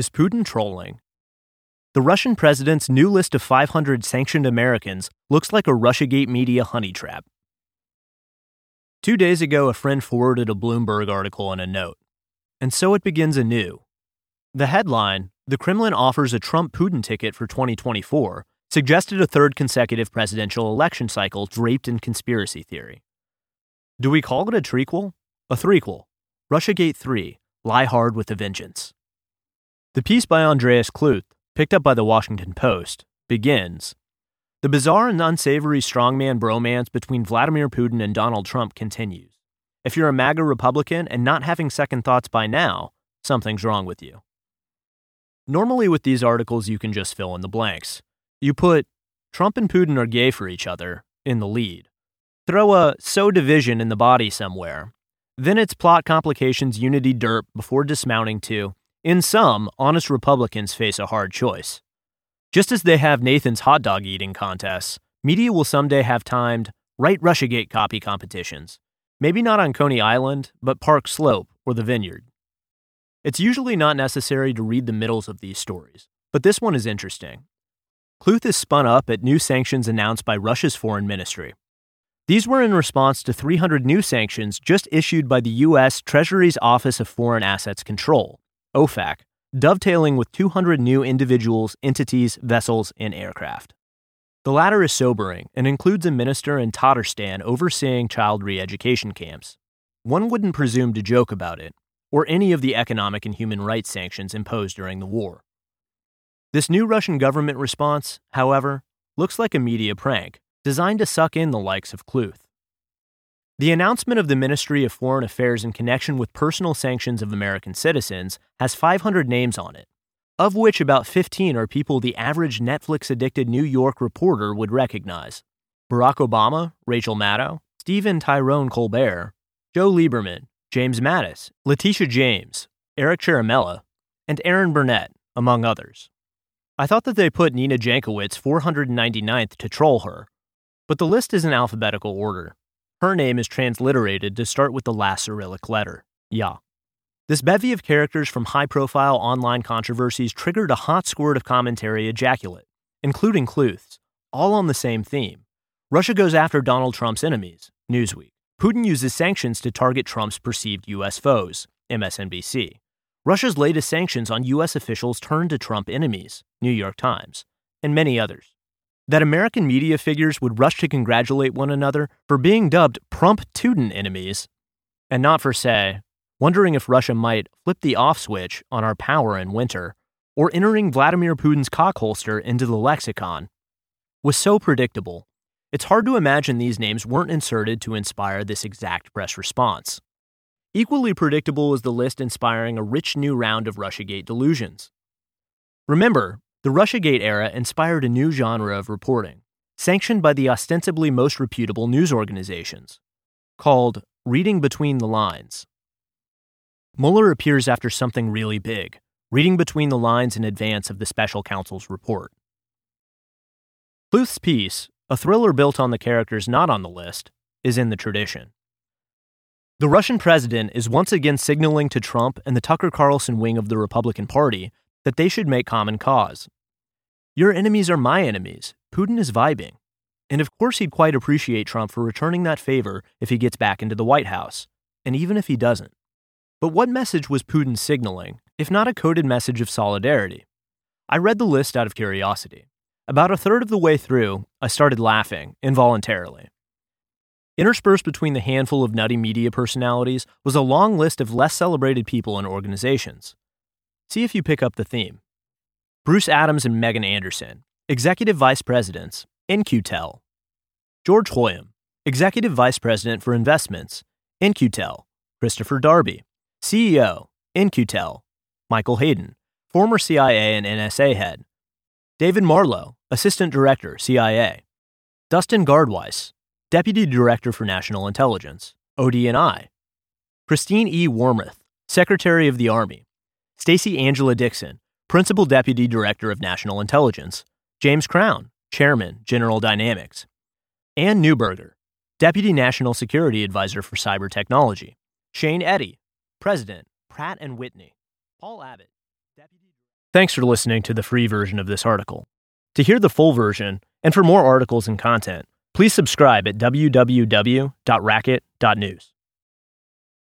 Is Putin trolling? The Russian president's new list of 500 sanctioned Americans looks like a Russiagate media honey trap. Two days ago, a friend forwarded a Bloomberg article and a note. And so it begins anew. The headline, The Kremlin offers a Trump Putin ticket for 2024, suggested a third consecutive presidential election cycle draped in conspiracy theory. Do we call it a trequel? A threequel? Russiagate 3 Lie Hard with a Vengeance. The piece by Andreas Kluth, picked up by the Washington Post, begins The bizarre and unsavory strongman bromance between Vladimir Putin and Donald Trump continues. If you're a MAGA Republican and not having second thoughts by now, something's wrong with you. Normally, with these articles, you can just fill in the blanks. You put Trump and Putin are gay for each other in the lead. Throw a so division in the body somewhere. Then it's plot complications unity derp before dismounting to, in some, honest Republicans face a hard choice. Just as they have Nathan's hot dog eating contests, media will someday have timed write Russiagate copy competitions. Maybe not on Coney Island, but Park Slope or the Vineyard. It's usually not necessary to read the middles of these stories, but this one is interesting. Kluth is spun up at new sanctions announced by Russia's foreign ministry. These were in response to 300 new sanctions just issued by the U.S. Treasury's Office of Foreign Assets Control, OFAC, dovetailing with 200 new individuals, entities, vessels, and aircraft. The latter is sobering and includes a minister in Tatarstan overseeing child re education camps. One wouldn't presume to joke about it, or any of the economic and human rights sanctions imposed during the war. This new Russian government response, however, looks like a media prank designed to suck in the likes of Kluth. The announcement of the Ministry of Foreign Affairs in connection with personal sanctions of American citizens has 500 names on it, of which about 15 are people the average Netflix addicted New York reporter would recognize Barack Obama, Rachel Maddow, Stephen Tyrone Colbert, Joe Lieberman, James Mattis, Letitia James, Eric Ciaramella, and Erin Burnett, among others. I thought that they put Nina Jankowicz 499th to troll her, but the list is in alphabetical order. Her name is transliterated to start with the last Cyrillic letter, Ya. This bevy of characters from high profile online controversies triggered a hot squirt of commentary ejaculate, including Kluth's, all on the same theme. Russia goes after Donald Trump's enemies, Newsweek. Putin uses sanctions to target Trump's perceived U.S. foes, MSNBC. Russia's latest sanctions on U.S. officials turned to Trump enemies, New York Times, and many others. That American media figures would rush to congratulate one another for being dubbed Trump Putin enemies, and not for, say, wondering if Russia might flip the off switch on our power in winter, or entering Vladimir Putin's cockholster into the lexicon, was so predictable. It's hard to imagine these names weren't inserted to inspire this exact press response. Equally predictable is the list inspiring a rich new round of Russiagate delusions. Remember, the Russiagate era inspired a new genre of reporting, sanctioned by the ostensibly most reputable news organizations, called reading between the lines. Mueller appears after something really big, reading between the lines in advance of the special counsel's report. Kluth's piece, a thriller built on the characters not on the list, is in the tradition. The Russian president is once again signaling to Trump and the Tucker Carlson wing of the Republican Party that they should make common cause. Your enemies are my enemies. Putin is vibing. And of course, he'd quite appreciate Trump for returning that favor if he gets back into the White House, and even if he doesn't. But what message was Putin signaling, if not a coded message of solidarity? I read the list out of curiosity. About a third of the way through, I started laughing, involuntarily. Interspersed between the handful of nutty media personalities was a long list of less celebrated people and organizations. See if you pick up the theme. Bruce Adams and Megan Anderson, Executive Vice Presidents, In-Q-Tel. George Hoyem, Executive Vice President for Investments, In-Q-Tel. Christopher Darby, CEO, In-Q-Tel. Michael Hayden, former CIA and NSA head. David Marlowe, Assistant Director, CIA. Dustin Gard-Weiss, Deputy Director for National Intelligence, ODNI. Christine E. Wormuth, Secretary of the Army. Stacey Angela Dixon, Principal Deputy Director of National Intelligence. James Crown, Chairman, General Dynamics. Anne Neuberger, Deputy National Security Advisor for Cyber Technology. Shane Eddy, President, Pratt and Whitney. Paul Abbott, Deputy Thanks for listening to the free version of this article. To hear the full version, and for more articles and content, please subscribe at www.racket.news.